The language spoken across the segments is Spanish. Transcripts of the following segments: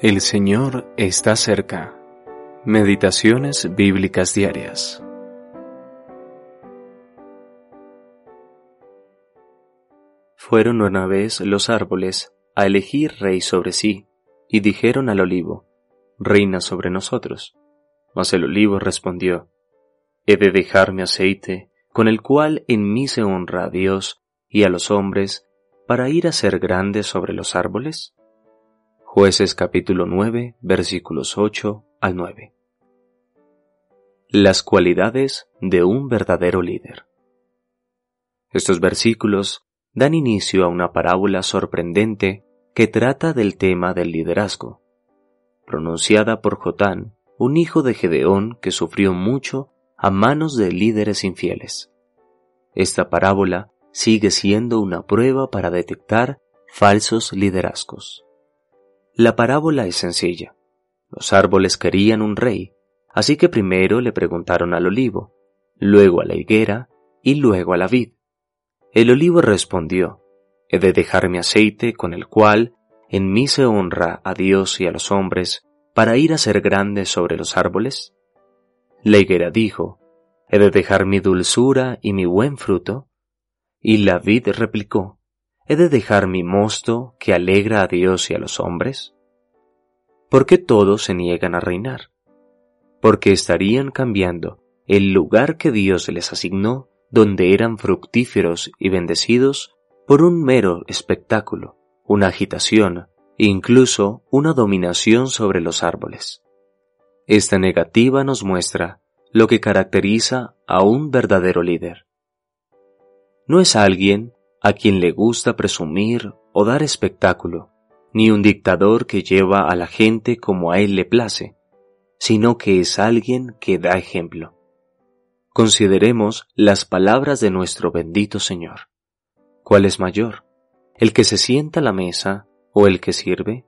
El Señor está cerca. Meditaciones bíblicas diarias. Fueron una vez los árboles a elegir rey sobre sí, y dijeron al olivo, Reina sobre nosotros. Mas el olivo respondió, He de dejar mi aceite, con el cual en mí se honra a Dios y a los hombres, para ir a ser grande sobre los árboles? Jueces capítulo 9 versículos 8 al 9. Las cualidades de un verdadero líder. Estos versículos dan inicio a una parábola sorprendente que trata del tema del liderazgo, pronunciada por Jotán, un hijo de Gedeón que sufrió mucho a manos de líderes infieles. Esta parábola sigue siendo una prueba para detectar falsos liderazgos. La parábola es sencilla. Los árboles querían un rey, así que primero le preguntaron al olivo, luego a la higuera y luego a la vid. El olivo respondió, He de dejar mi aceite con el cual en mí se honra a Dios y a los hombres para ir a ser grande sobre los árboles. La higuera dijo, He de dejar mi dulzura y mi buen fruto. Y la vid replicó, ¿He de dejar mi mosto que alegra a Dios y a los hombres? ¿Por qué todos se niegan a reinar? Porque estarían cambiando el lugar que Dios les asignó, donde eran fructíferos y bendecidos, por un mero espectáculo, una agitación, incluso una dominación sobre los árboles. Esta negativa nos muestra lo que caracteriza a un verdadero líder. No es alguien a quien le gusta presumir o dar espectáculo, ni un dictador que lleva a la gente como a él le place, sino que es alguien que da ejemplo. Consideremos las palabras de nuestro bendito Señor. ¿Cuál es mayor? ¿El que se sienta a la mesa o el que sirve?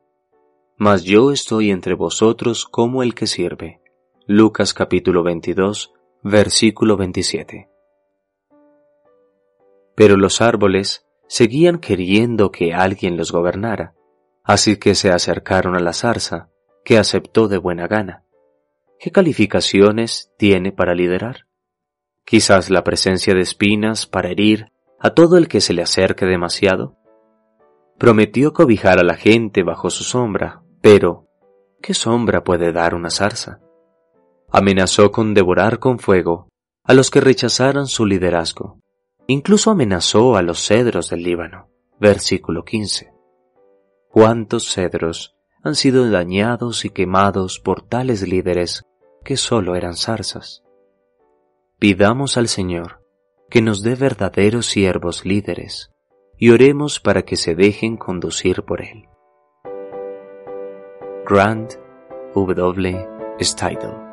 Mas yo estoy entre vosotros como el que sirve. Lucas capítulo 22, versículo 27. Pero los árboles seguían queriendo que alguien los gobernara, así que se acercaron a la zarza, que aceptó de buena gana. ¿Qué calificaciones tiene para liderar? Quizás la presencia de espinas para herir a todo el que se le acerque demasiado. Prometió cobijar a la gente bajo su sombra, pero ¿qué sombra puede dar una zarza? Amenazó con devorar con fuego a los que rechazaran su liderazgo. Incluso amenazó a los cedros del Líbano. Versículo 15. ¿Cuántos cedros han sido dañados y quemados por tales líderes que sólo eran zarzas? Pidamos al Señor que nos dé verdaderos siervos líderes y oremos para que se dejen conducir por Él. Grant W. Steidel